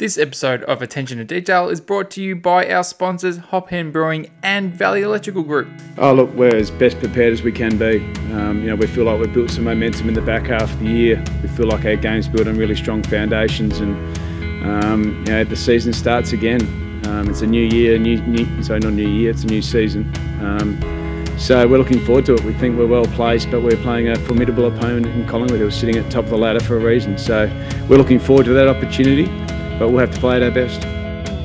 This episode of Attention to Detail is brought to you by our sponsors Hop Hen Brewing and Valley Electrical Group. Oh, look, we're as best prepared as we can be. Um, you know, we feel like we've built some momentum in the back half of the year. We feel like our game's built on really strong foundations, and um, you know, the season starts again. Um, it's a new year, new, new, sorry, not new year, it's a new season. Um, so we're looking forward to it. We think we're well placed, but we're playing a formidable opponent in Collingwood who's sitting at top of the ladder for a reason. So we're looking forward to that opportunity but we'll have to play at our best.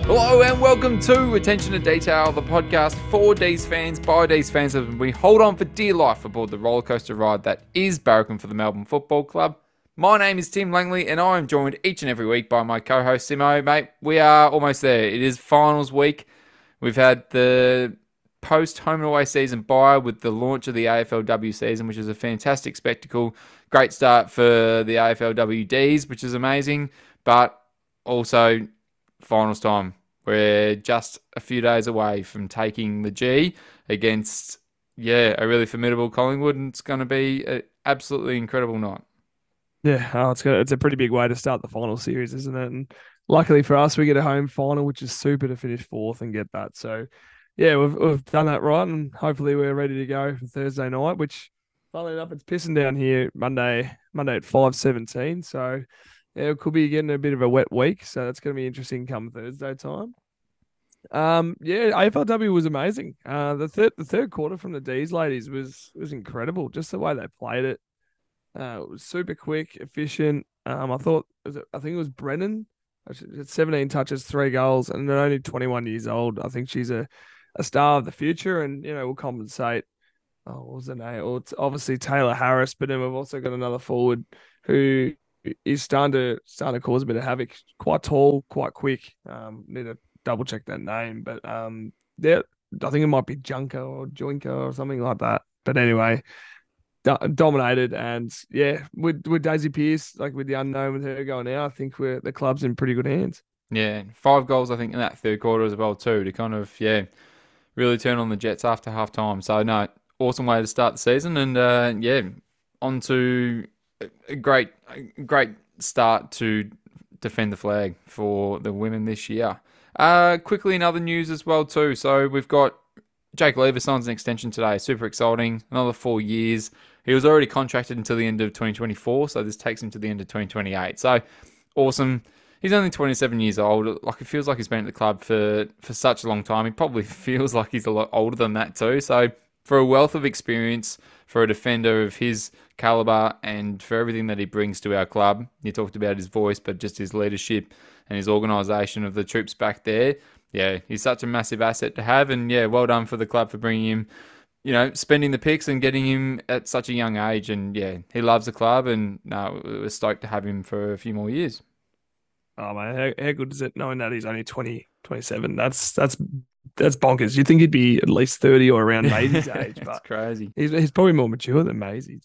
Hello and welcome to Attention to Detail, the podcast for D's fans by D's fans as we hold on for dear life aboard the rollercoaster ride that is Barracan for the Melbourne Football Club. My name is Tim Langley and I am joined each and every week by my co-host Simmo. Mate, we are almost there. It is finals week. We've had the post home and away season bye with the launch of the AFLW season, which is a fantastic spectacle. Great start for the AFLWDs, which is amazing. But also finals time. We're just a few days away from taking the G against, yeah, a really formidable Collingwood, and it's going to be an absolutely incredible night. Yeah, oh, it's it's a pretty big way to start the final series, isn't it? And luckily for us, we get a home final, which is super to finish fourth and get that. So, yeah, we've we've done that right, and hopefully we're ready to go for Thursday night. Which, funnily enough, it's pissing down here Monday Monday at five seventeen. So it could be getting a bit of a wet week, so that's going to be interesting come Thursday time. Um, yeah, AFLW was amazing. Uh, the third the third quarter from the D's ladies was was incredible. Just the way they played it, uh, it was super quick, efficient. Um, I thought it, I think it was Brennan, 17 touches, three goals, and only 21 years old. I think she's a, a star of the future, and you know will compensate. Oh, what was the name? Well, it's obviously Tayla Harris, but then we've also got another forward who is starting to starting to cause a bit of havoc. Quite tall, quite quick. Um, need to double check that name, but um, there I think it might be Junker or Joinker or something like that. But anyway, do- dominated and yeah, with with Daisy Pearce, like with the unknown with her going out, I think we're the club's in pretty good hands. Yeah, five goals I think in that third quarter as well too to kind of yeah really turn on the Jets after half time. So no, awesome way to start the season and uh, yeah, on to great, a great start to defend the flag for the women this year. Uh, quickly in other news as well too. So we've got Jake Lever signs an extension today. Super exciting. Another four years. He was already contracted until the end of 2024, so this takes him to the end of 2028. So awesome. He's only 27 years old. Like it feels like he's been at the club for for such a long time. He probably feels like he's a lot older than that too. So for a wealth of experience, for a defender of his caliber and for everything that he brings to our club. You talked about his voice, but just his leadership and his organisation of the troops back there. Yeah, he's such a massive asset to have, and yeah, well done for the club for bringing him. You know, spending the picks and getting him at such a young age, and yeah, he loves the club, and no, we're stoked to have him for a few more years. Oh man, how, how good is it knowing that he's only 20, 27? That's that's that's bonkers. You'd think he'd be at least 30 or around Maisie's age, but crazy. He's, he's probably more mature than Maisie.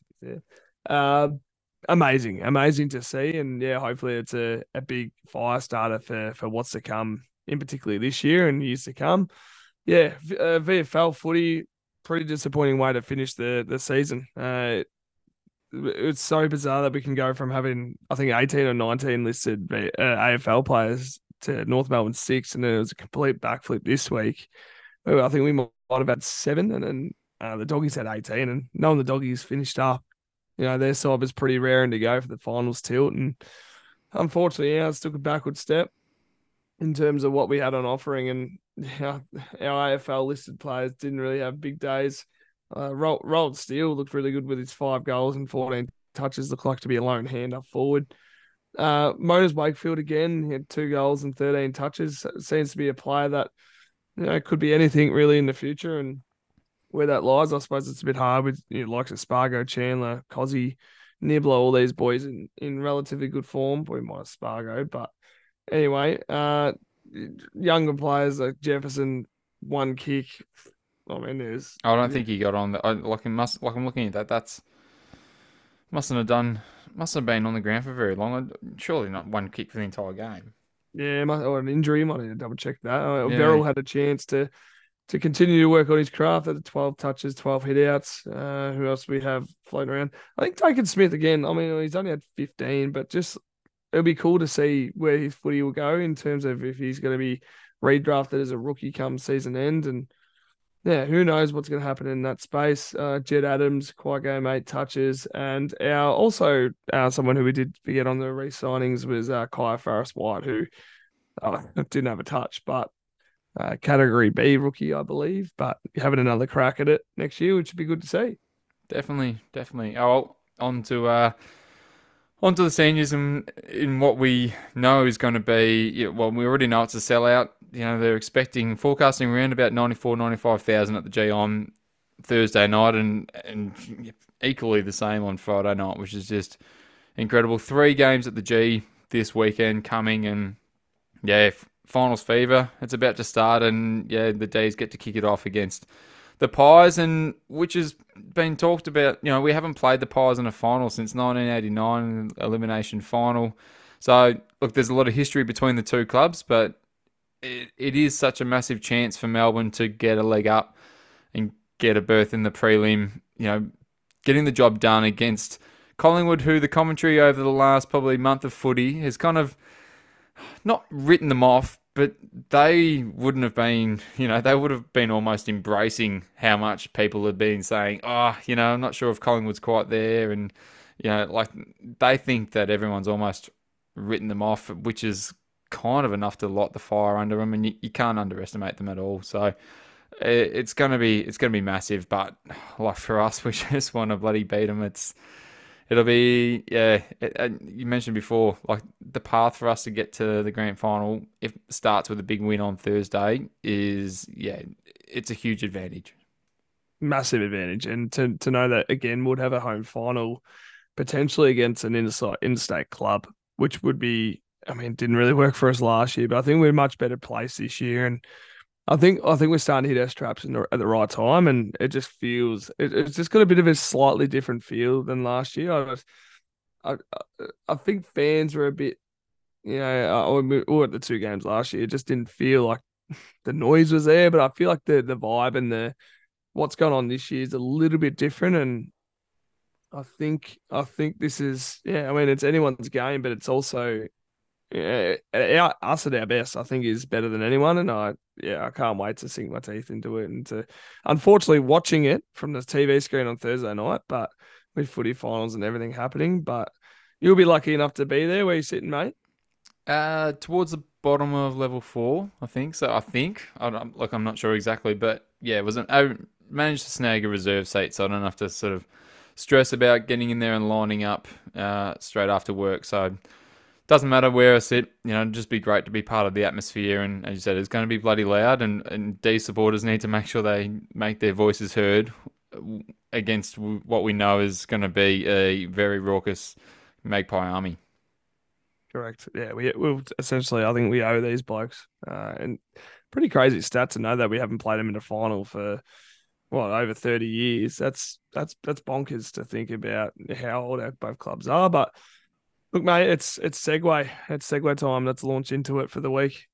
Uh, amazing, amazing to see. And yeah, hopefully it's a, a big fire starter for, for what's to come, in particularly this year and years to come. Yeah, uh, VFL footy, pretty disappointing way to finish the, the season. Uh, it's so bizarre that we can go from having, I think, 18 or 19 listed uh, AFL players to North Melbourne six, and then it was a complete backflip this week. I think we might have had seven, and then uh, the doggies had 18. And knowing the doggies finished up, you know, their side was pretty raring to go for the finals tilt. And unfortunately, it's took a backward step in terms of what we had on offering. And yeah, our AFL listed players didn't really have big days. Uh, Rolled Steele looked really good with his five goals and 14 touches, looked like to be a lone hand up forward. Uh, Motors Wakefield again, he had two goals and 13 touches. seems to be a player that you know could be anything really in the future. And where that lies, I suppose it's a bit hard with you know, likes of Spargo, Chandler, Cozzy, Nibbler, all these boys in, in relatively good form. Probably more Spargo, but anyway, uh, younger players like Jefferson, one kick. I mean, there's. I don't think he got on. The, like, must like I'm looking at that. That's mustn't have done must have been on the ground for very long. Surely not one kick for the entire game. Yeah, or an injury. Might need to double check that. Uh, yeah. Verrall had a chance to to continue to work on his craft at the 12 touches, 12 hitouts. Uh, who else we have floating around? I think Deakyn Smith again. I mean, he's only had 15, but just it'll be cool to see where his footy will go in terms of if he's going to be redrafted as a rookie come season end. And yeah, who knows what's going to happen in that space. Uh, Jed Adams, quite game eight touches. And our also uh, someone who we did forget on the re signings was uh, Kyah Farris White, who uh, didn't have a touch, but uh, category B rookie, I believe, but having another crack at it next year, which would be good to see. Definitely, definitely. Oh, on to uh, on to the seniors and in what we know is going to be. Well, we already know it's a sellout. You know, they're expecting forecasting around about 94, 95,000 at the G on Thursday night, and and equally the same on Friday night, which is just incredible. Three games at the G this weekend coming, and yeah, finals fever. It's about to start, and yeah, the D's get to kick it off against the Pies, and which has been talked about. You know, we haven't played the Pies in a final since 1989, elimination final. So look, there's a lot of history between the two clubs, but it, it is such a massive chance for Melbourne to get a leg up and get a berth in the prelim. You know, getting the job done against Collingwood, who the commentary over the last probably month of footy has kind of not written them off, but they wouldn't have been, you know, they would have been almost embracing how much people had been saying, oh, you know, I'm not sure if Collingwood's quite there. And, you know, like they think that everyone's almost written them off, which is kind of enough to light the fire under them. And you, you can't underestimate them at all. So it's going to be, it's to be massive. But like for us, we just want to bloody beat them. It's, it'll be yeah. It, you mentioned before, like the path for us to get to the grand final, if starts with a big win on Thursday, is yeah, it's a huge advantage. Massive advantage, and to to know that again would have a home final potentially against an interstate club, which would be. I mean, didn't really work for us last year, but I think we're much better placed this year, and I think I think we're starting to hit our straps the, at the right time, and it just feels it, it's just got a bit of a slightly different feel than last year. I, I, I think fans were a bit, you know, uh, or at the two games last year, it just didn't feel like the noise was there, but I feel like the the vibe and the what's going on this year is a little bit different, and I think I think this is yeah. I mean, it's anyone's game, but it's also yeah, us at our best, I think, is better than anyone. And I, yeah, I can't wait to sink my teeth into it and to, unfortunately, watching it from the TV screen on Thursday night, but with footy finals and everything happening. But you'll be lucky enough to be there. Where you're sitting, mate? Uh, towards the bottom of level four, I think. So I think, I don't, like, I'm not sure exactly, but yeah, it was an, I managed to snag a reserve seat, so I don't have to sort of stress about getting in there and lining up uh, straight after work. So doesn't matter where I sit, you know, just be great to be part of the atmosphere. And as you said, it's going to be bloody loud, and, and D supporters need to make sure they make their voices heard against what we know is going to be a very raucous Magpie army. Correct. Yeah, we we essentially, I think we owe these blokes, uh, and pretty crazy stat to know that we haven't played them in a final for what over thirty years. That's that's that's bonkers to think about how old both clubs are, but Look, mate, it's it's segue. It's segue time. Let's launch into it for the week.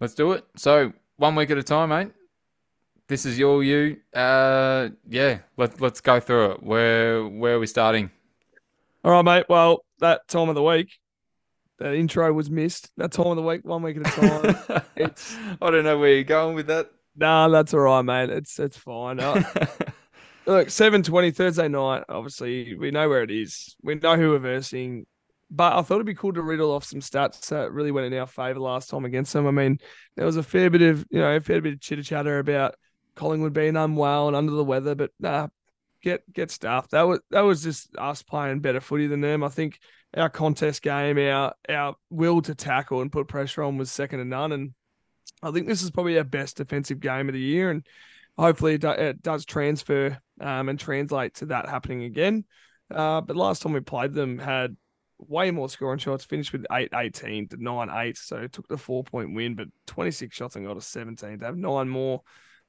Let's do it. So one week at a time, mate. This is your you. Uh, yeah. Let let's go through it. Where where are we starting? All right, mate. Well, that time of the week, that intro was missed. That time of the week, one week at a time. it's I don't know where you're going with that. Nah, that's all right, mate. It's it's fine. Look, seven twenty Thursday night. Obviously, we know where it is. We know who we're versing. But I thought it'd be cool to riddle off some stats that really went in our favour last time against them. I mean, there was a fair bit of you know a fair bit of chitter chatter about Collingwood being unwell and under the weather, but nah, get get stuff. That was that was just us playing better footy than them. I think our contest game, our our will to tackle and put pressure on was second to none. And I think this is probably our best defensive game of the year. And hopefully it, do, it does transfer um, and translate to that happening again. Uh, but last time we played them had way more scoring shots, finished with 8 18 to 9 8. So took the four point win, but 26 shots and got a 17. To have nine more,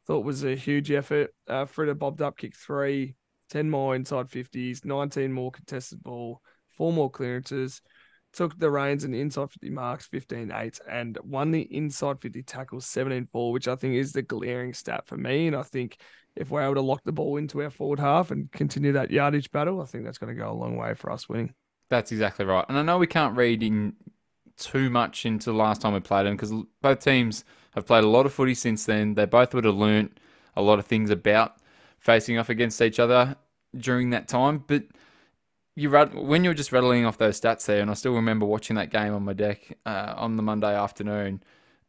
thought was a huge effort. Uh, Fritsch bobbed up, kicked three, 10 more inside 50s, 19 more contested ball, four more clearances took the reins and the inside 50 marks 15 8 and won the inside 50 tackles 17 4, which I think is the glaring stat for me. And I think if we're able to lock the ball into our forward half and continue that yardage battle, I think that's going to go a long way for us winning. That's exactly right. And I know we can't read in too much into the last time we played them because both teams have played a lot of footy since then. They both would have learnt a lot of things about facing off against each other during that time. But you when you're just rattling off those stats there, and I still remember watching that game on my deck uh, on the Monday afternoon,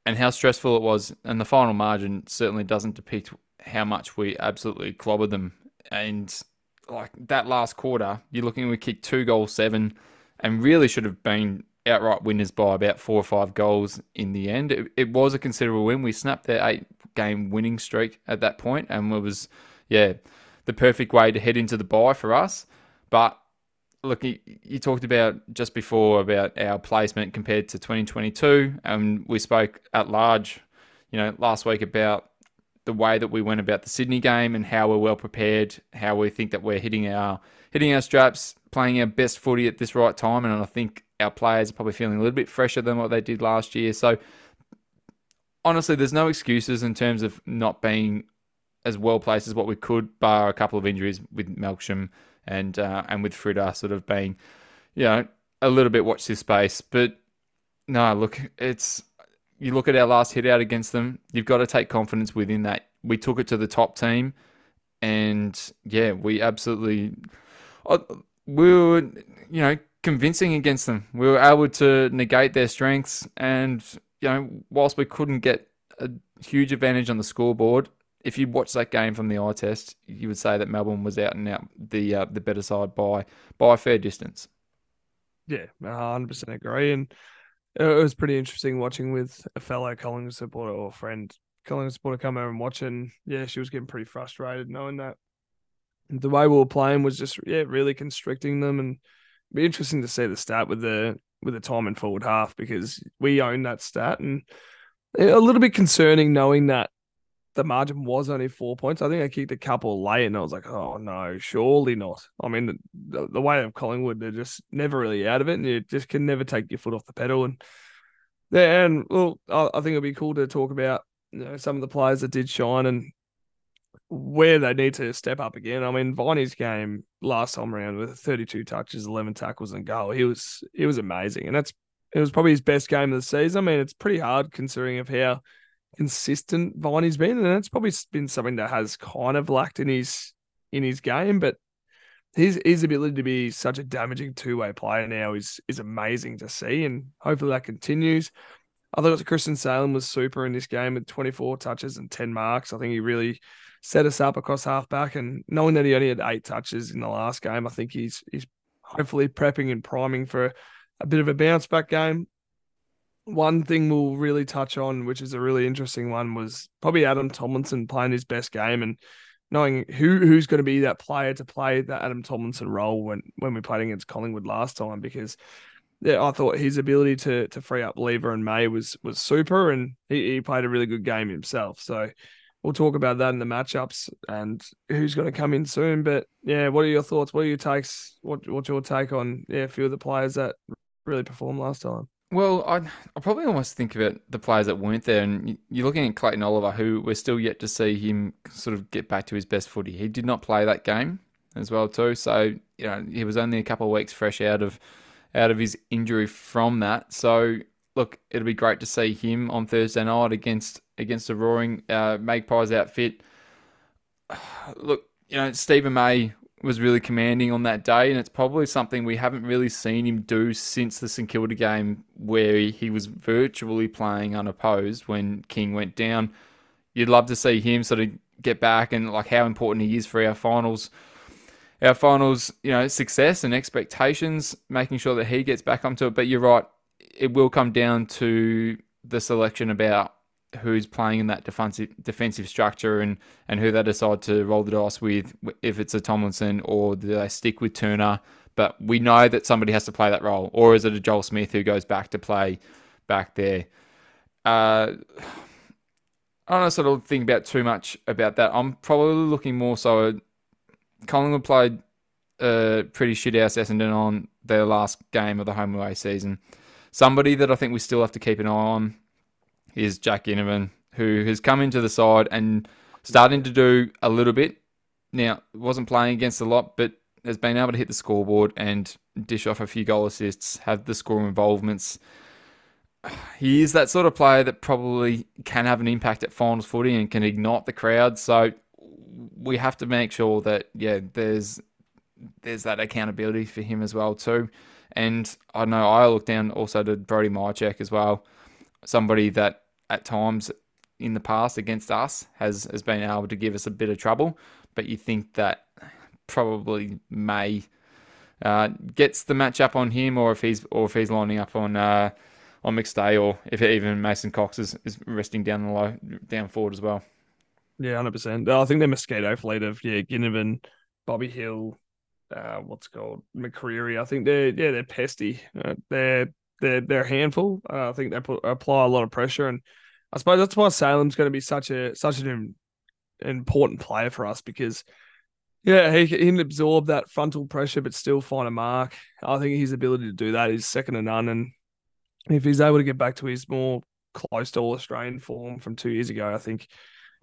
and how stressful it was. And the final margin certainly doesn't depict how much we absolutely clobbered them. And like that last quarter, you're looking we kicked two goals seven, and really should have been outright winners by about four or five goals in the end. It, it was a considerable win. We snapped their eight game winning streak at that point, and it was yeah the perfect way to head into the bye for us. But look, you, talked about just before about our placement compared to 2022, and we spoke at large, you know, last week about the way that we went about the Sydney game and how we're well prepared, how we think that we're hitting our hitting our straps, playing our best footy at this right time, and I think our players are probably feeling a little bit fresher than what they did last year. So honestly, there's no excuses in terms of not being as well placed as what we could, bar a couple of injuries with Melksham and uh, and with Fritsch sort of being, you know, a little bit watch this space. But no, look, it's you look at our last hit out against them. You've got to take confidence within that. We took it to the top team, and yeah, we absolutely uh, we were you know convincing against them. We were able to negate their strengths, and you know, whilst we couldn't get a huge advantage on the scoreboard, if you watch that game from the eye test, you would say that Melbourne was out and out the uh, the better side by by a fair distance. Yeah, hundred percent agree, and it was pretty interesting watching with a fellow Collingwood supporter or friend Collingwood supporter come over and watch, and yeah, she was getting pretty frustrated knowing that the way we were playing was just yeah really constricting them, and be interesting to see the stat with the with the time and forward half because we own that stat. And a little bit concerning knowing that the margin was only four points. I think I kicked a couple late, and I was like, "Oh no, surely not." I mean, the, the way of Collingwood, they're just never really out of it, and you just can never take your foot off the pedal. And yeah, and well, I, I think it'd be cool to talk about you know some of the players that did shine and where they need to step up again. I mean, Viney's game last time around with 32 touches, 11 tackles, and goal, he was he was amazing, and that's it was probably his best game of the season. I mean, it's pretty hard considering of how consistent Viney's been, and it's probably been something that has kind of lacked in his in his game. But his his ability to be such a damaging two way player now is is amazing to see, and hopefully that continues. I thought Christian Salem was super in this game with 24 touches and 10 marks. I think he really set us up across halfback, and knowing that he only had eight touches in the last game, I think he's he's hopefully prepping and priming for a bit of a bounce back game one thing we'll really touch on, which is a really interesting one, was probably Adam Tomlinson playing his best game and knowing who who's going to be that player to play that Adam Tomlinson role when when we played against Collingwood last time because yeah, I thought his ability to to free up Lever and May was was super and he, he played a really good game himself. So we'll talk about that in the matchups and who's going to come in soon. But yeah, what are your thoughts? What are your takes? What what's your take on yeah, a few of the players that really performed last time? Well, I I probably almost think about the players that weren't there, and you're looking at Clayton Oliver, who we're still yet to see him sort of get back to his best footy. He did not play that game as well too, so you know he was only a couple of weeks fresh out of out of his injury from that. So look, it'll be great to see him on Thursday night against against the Roaring uh, Magpies outfit. Look, you know Steven May was really commanding on that day, and it's probably something we haven't really seen him do since the St Kilda game, where he was virtually playing unopposed when King went down. You'd love to see him sort of get back and like how important he is for our finals, our finals, you know, success and expectations, making sure that he gets back onto it. But you're right, it will come down to the selection about who's playing in that defensive defensive structure and, and who they decide to roll the dice with, if it's a Tomlinson or do they stick with Turner. But we know that somebody has to play that role, or is it a Joel Smith who goes back to play back there? Uh, I don't sort of think about too much about that. I'm probably looking more so. At, Collingwood played a pretty shit ass Essendon on their last game of the home away season. Somebody that I think we still have to keep an eye on is Jack Ginnivan, who has come into the side and starting to do a little bit. Now, wasn't playing against a lot, but has been able to hit the scoreboard and dish off a few goal assists, have the score involvements. He is that sort of player that probably can have an impact at finals footy and can ignite the crowd. So we have to make sure that yeah, there's there's that accountability for him as well too. And I know I look down also to Brody Mihocek as well, somebody that at times in the past against us has has been able to give us a bit of trouble. But you think that probably may uh, gets the match up on him, or if he's or if he's lining up on uh, on McStay, or if even Mason Cox is, is resting down the low down forward as well. Yeah, hundred percent. I think the mosquito fleet of yeah Ginnivan, Bobby Hill, uh, what's called McCreery. I think they're yeah they're pesty. Uh, they're they're they're a handful. Uh, I think they put, apply a lot of pressure, and I suppose that's why Salem's going to be such a such an important player for us because yeah he, he can absorb that frontal pressure but still find a mark. I think his ability to do that is second to none, and if he's able to get back to his more close to all Australian form from two years ago, I think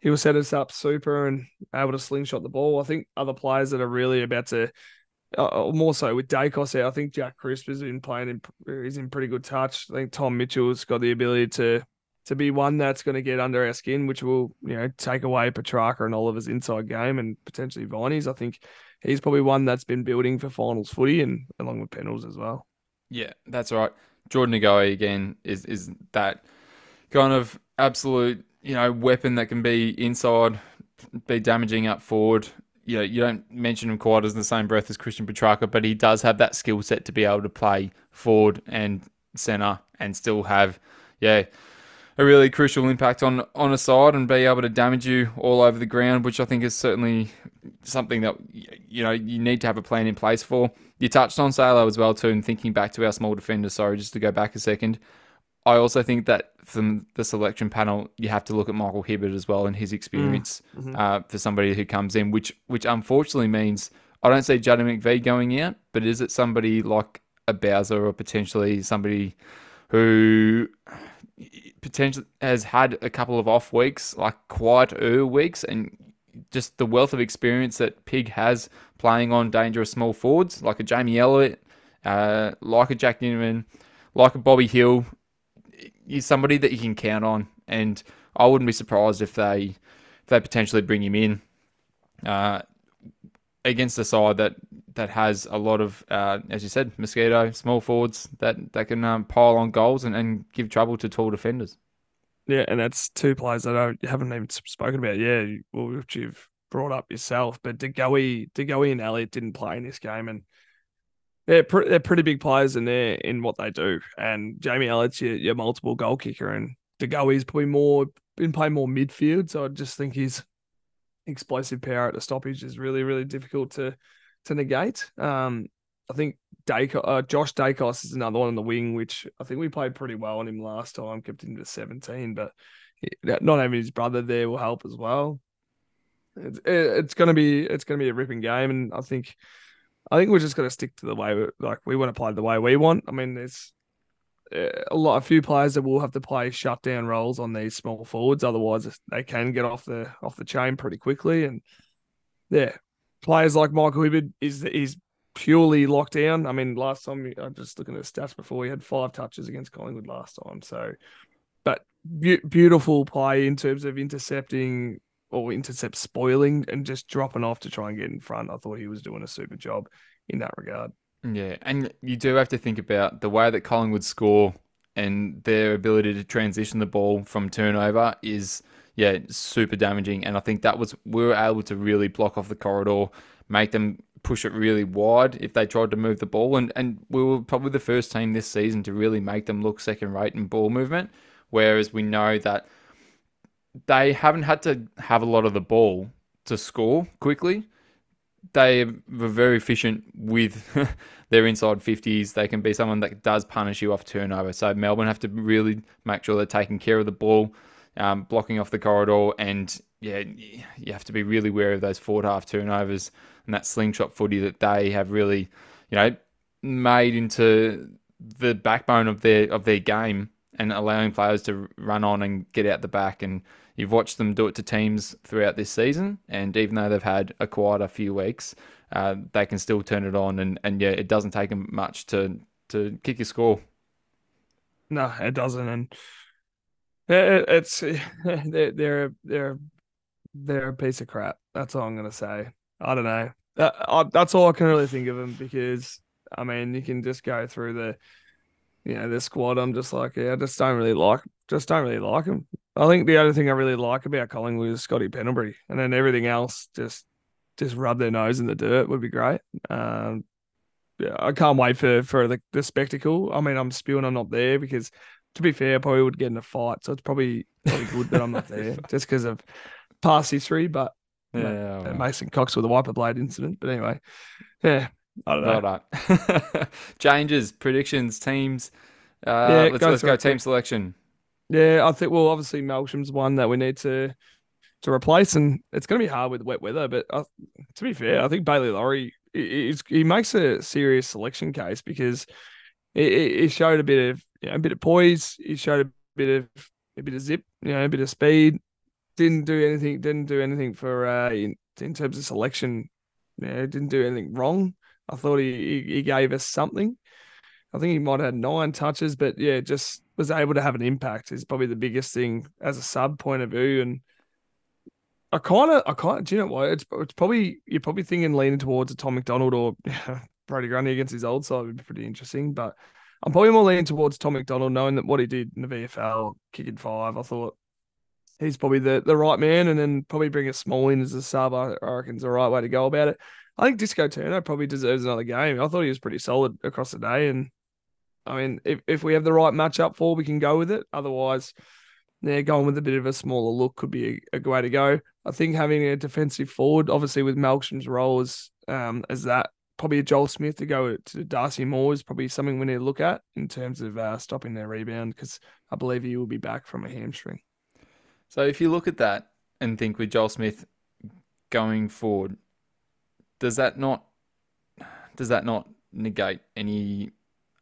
he will set us up super and able to slingshot the ball. I think other players that are really about to, uh, uh more so with Daicos out, I think Jack Crisp has been playing, in, he's in pretty good touch. I think Tom Mitchell's got the ability to to be one that's going to get under our skin, which will you know take away Petracca and Oliver's inside game and potentially Viney's. I think he's probably one that's been building for finals footy and along with Pennells as well. Yeah, that's right. Jordan DeGoey again is is that kind of absolute you know, weapon that can be inside, be damaging up forward. You know, you don't mention him quite as in the same breath as Christian Petracca, but he does have that skill set to be able to play forward and centre and still have, yeah, a really crucial impact on on a side and be able to damage you all over the ground, which I think is certainly something that you know you need to have a plan in place for. You touched on Salo as well too, and thinking back to our small defender. Sorry, just to go back a second. I also think that from the selection panel, you have to look at Michael Hibberd as well and his experience mm, mm-hmm. uh, for somebody who comes in, which which unfortunately means I don't see Juddy McVee going out, but is it somebody like a Bowser or potentially somebody who potentially has had a couple of off weeks, like quieter weeks, and just the wealth of experience that Pig has playing on dangerous small forwards, like a Jamie Elliott, uh, like a Jack Newman, like a Bobby Hill, he's somebody that you can count on, and I wouldn't be surprised if they if they potentially bring him in uh, against a side that that has a lot of, uh, as you said, mosquito small forwards that that can um, pile on goals and, and give trouble to tall defenders. Yeah, and that's two players that I haven't even spoken about. Yeah, which you've brought up yourself, but DeGoey, DeGoey and Elliott didn't play in this game, and they're, pre- they're pretty big players in there in what they do. And Jamie Elliott's your, your multiple goal kicker, and DeGoey's probably more been playing more midfield. So I just think his explosive power at the stoppage is really really difficult to to negate. Um, I think Daicos, uh, Josh Daicos is another one on the wing, which I think we played pretty well on him last time, kept him to 17, but not having his brother there will help as well. It's, it's going to be it's going to be a ripping game, and I think I think we're just going to stick to the way we, like we want to play the way we want. I mean, there's uh, a lot, a few players that will have to play shutdown roles on these small forwards. Otherwise, they can get off the off the chain pretty quickly. And yeah, players like Michael Hibberd is is purely locked down. I mean, last time I'm just looking at the stats before, he had five touches against Collingwood last time. So, but be- beautiful play in terms of intercepting or intercept spoiling and just dropping off to try and get in front. I thought he was doing a super job in that regard. Yeah, and you do have to think about the way that Collingwood score and their ability to transition the ball from turnover is yeah super damaging. And I think that was we were able to really block off the corridor, make them push it really wide if they tried to move the ball. And and we were probably the first team this season to really make them look second rate in ball movement. Whereas we know that they haven't had to have a lot of the ball to score quickly. They were very efficient with their inside 50s. They can be someone that does punish you off turnover. So Melbourne have to really make sure they're taking care of the ball, um, blocking off the corridor, and yeah, you have to be really wary of those forward half turnovers and that slingshot footy that they have really, you know, made into the backbone of their of their game and allowing players to run on and get out the back. And you've watched them do it to teams throughout this season. And even though they've had a quieter few weeks, uh, they can still turn it on. And, and yeah, it doesn't take them much to to kick a score. No, it doesn't. And it, it's they're they're they're a piece of crap. That's all I'm gonna say. I don't know. That, I, that's all I can really think of them because I mean you can just go through the you know the squad. I'm just like yeah, I just don't really like just don't really like them. I think the only thing I really like about Collingwood is Scotty Pendlebury, and then everything else just just rub their nose in the dirt would be great. Um, yeah, I can't wait for for the, the spectacle. I mean, I'm spewing I'm not there because to be fair, I probably would get in a fight. So it's probably probably good that I'm not there just because of past history. But yeah, know, well. Mason Cox with a wiper blade incident. But anyway, yeah, I don't know. Well Changes, predictions, teams. Uh, yeah, let's, go, let's go team selection. Yeah, I think well, obviously Melksham's one that we need to to replace, and it's going to be hard with wet weather. But uh, to be fair, I think Bailey Laurie he makes a serious selection case because he showed a bit of you know, a bit of poise. He showed a bit of a bit of zip, you know, a bit of speed. Didn't do anything. Didn't do anything for uh, in, in terms of selection. Know, didn't do anything wrong. I thought he, he gave us something. I think he might have had nine touches, but yeah, just was able to have an impact is probably the biggest thing as a sub point of view. And I kind of, I kind of, do you know what? It's, it's probably, you're probably thinking leaning towards a Tom McDonald or Brodie Grundy against his old side would be pretty interesting. But I'm probably more leaning towards Tom McDonald, knowing that what he did in the VFL, kicking five, I thought he's probably the, the right man. And then probably bring a small in as a sub, I, I reckon is the right way to go about it. I think Disco Turner probably deserves another game. I thought he was pretty solid across the day. And I mean, if, if we have the right matchup for, we can go with it. Otherwise, yeah, going with a bit of a smaller look could be a, a way to go. I think having a defensive forward, obviously with Melksham's role as um, as that, probably a Joel Smith to go to Darcy Moore is probably something we need to look at in terms of uh, stopping their rebound because I believe he will be back from a hamstring. So if you look at that and think with Joel Smith going forward, does that not does that not negate any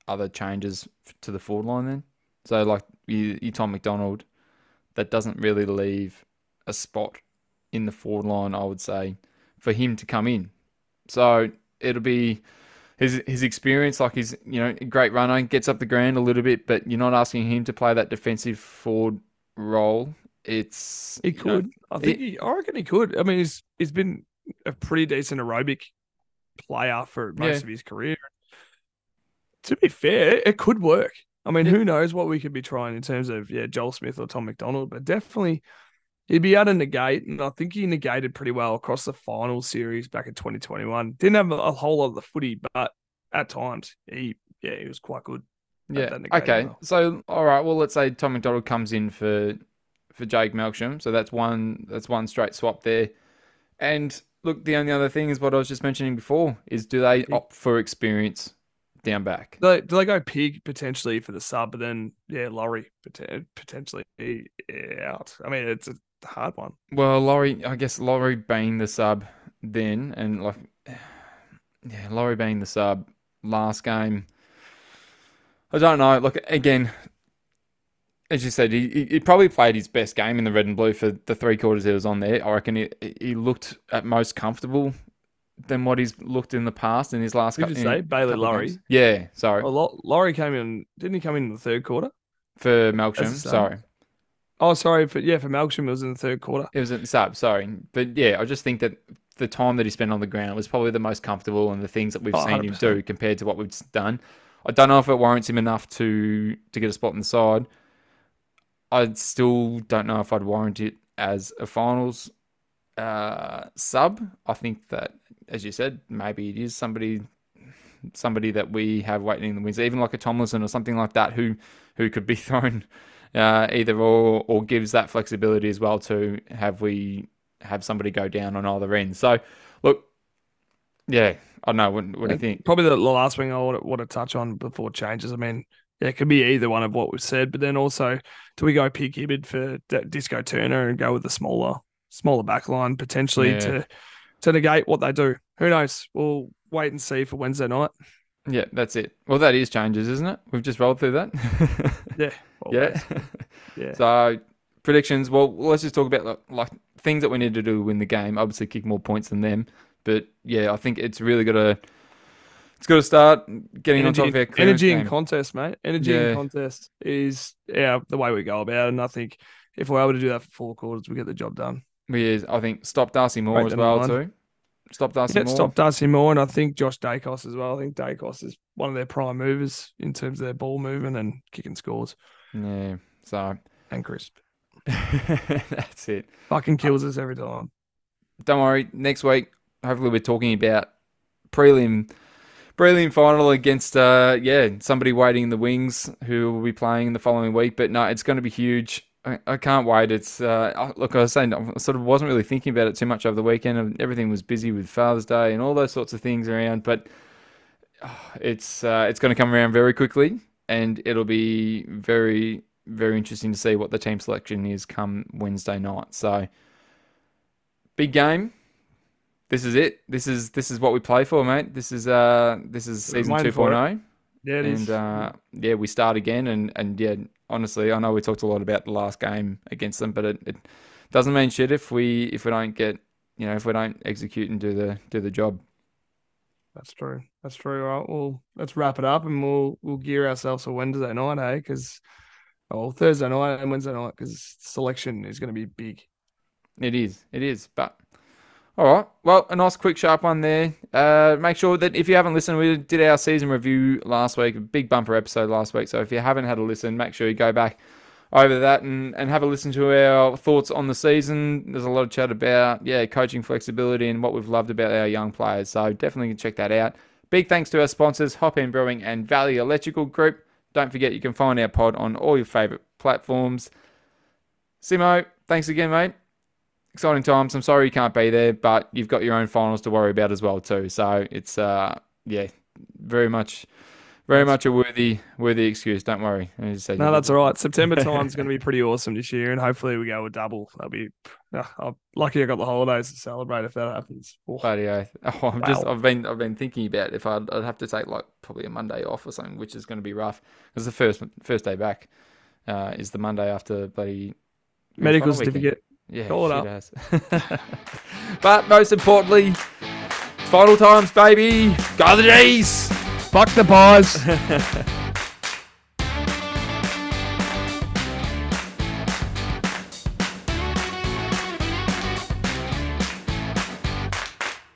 other changes to the forward line then? So like you, you Tom McDonald, that doesn't really leave a spot in the forward line, I would say, for him to come in. So it'll be his his experience, like he's you know a great runner, gets up the ground a little bit, but you're not asking him to play that defensive forward role. It's he could. Know, I think. It, he, I reckon he could. I mean, he's he's been a pretty decent aerobic player for most yeah. of his career. To be fair, it could work. I mean, who knows what we could be trying in terms of yeah, Joel Smith or Tom McDonald, but definitely he'd be able to negate, and I think he negated pretty well across the final series back in 2021. Didn't have a whole lot of the footy, but at times he yeah he was quite good. Yeah. Okay. Well. So all right. Well, let's say Tom McDonald comes in for for Jake Melksham. So that's one that's one straight swap there. And look, the only other thing is what I was just mentioning before is do they opt for experience down back? Do they, do they go pig potentially for the sub, but then yeah, Laurie potentially out. I mean, it's a hard one. Well, Laurie, I guess Laurie being the sub then, and like, yeah, Laurie being the sub last game. I don't know. Look, again, as you said, he, he probably played his best game in the red and blue for the three quarters he was on there. I reckon he, he looked at most comfortable than what he's looked in the past in his last. Did you say Bailey Laurie? Yeah, sorry. Well, Laurie came in. Didn't he come in, in the third quarter for Melksham? Sorry. Oh, sorry for yeah for Melksham it was in the third quarter. It was at the sub, sorry, but yeah, I just think that the time that he spent on the ground was probably the most comfortable and the things that we've oh, seen 100%. him do compared to what we've done. I don't know if it warrants him enough to to get a spot in the side. I still don't know if I'd warrant it as a finals uh, sub. I think that, as you said, maybe it is somebody somebody that we have waiting in the wings, even like a Tomlinson or something like that, who who could be thrown uh, either or or gives that flexibility as well to have we have somebody go down on either end. So look, yeah, I don't know. What, what do you think? Probably the last thing I want to, want to touch on before changes. I mean, yeah, it could be either one of what we've said, but then also, do we go pick Hibberd for Disco Turner and go with the smaller smaller back line potentially yeah. to to negate what they do? Who knows? We'll wait and see for Wednesday night. Yeah, that's it. Well, that is changes, isn't it? We've just rolled through that. Yeah. Yeah. Yeah. So predictions. Well, let's just talk about like, like things that we need to do to win the game. Obviously, kick more points than them. But yeah, I think it's really got to. It's got to start getting on top of our energy, energy in contest, mate. Energy Yeah. in contest is yeah the way we go about it. And I think if we're able to do that for four quarters, we get the job done. We, I think stop Darcy Moore as well too. Stop Darcy Get Moore. stop Darcy Moore, and I think Josh Daicos as well. I think Daicos is one of their prime movers in terms of their ball movement and kicking scores. Yeah. So And crisp. that's it. Fucking kills us every time. don't worry. Next week, hopefully, we're talking about prelim, prelim final against uh yeah somebody waiting in the wings who will be playing the following week. But no, it's going to be huge. I, I can't wait. It's uh I- look, I was saying I sort of wasn't really thinking about it too much over the weekend. Everything was busy with Father's Day and all those sorts of things around. But oh, it's uh, it's going to come around very quickly, and it'll be very very interesting to see what the team selection is come Wednesday night. So big game. This is it. This is this is what we play for, mate. This is uh this is season for it. 2.0 Yeah, it is. and uh yeah, we start again and and yeah, honestly, I know we talked a lot about the last game against them, but it, it doesn't mean shit if we if we don't get, you know, if we don't execute and do the do the job. That's true. That's true. All right. Well, let's wrap it up and we'll we'll gear ourselves for Wednesday night, eh? hey? Because oh Thursday night and Wednesday night because selection is going to be big. It is. It is. But all right. Well, a nice quick sharp one there. Uh, make sure that if you haven't listened, we did our season review last week, a big bumper episode last week. So if you haven't had a listen, make sure you go back over that and, and have a listen to our thoughts on the season. There's a lot of chat about yeah, coaching flexibility and what we've loved about our young players. So definitely check that out. Big thanks to our sponsors, Hop Hen Brewing and Valley Electrical Group. Don't forget you can find our pod on all your favorite platforms. Simmo, thanks again, mate exciting times. I'm sorry you can't be there, but you've got your own finals to worry about as well too. So it's uh yeah, very much very much a worthy worthy excuse. Don't worry. No, that's all right. September time's going to be pretty awesome this year, and hopefully we go a double. That'll be. Uh, I'm lucky I got the holidays to celebrate if that happens. Oh. Oh, I'm just I've been I've been thinking about if I'd, I'd have to take like probably a Monday off or something, which is going to be rough because the first first day back uh, is the Monday after bloody medical weekend. Yeah, Call it has. but most importantly, final times, baby. Go the D's. Fuck the pies.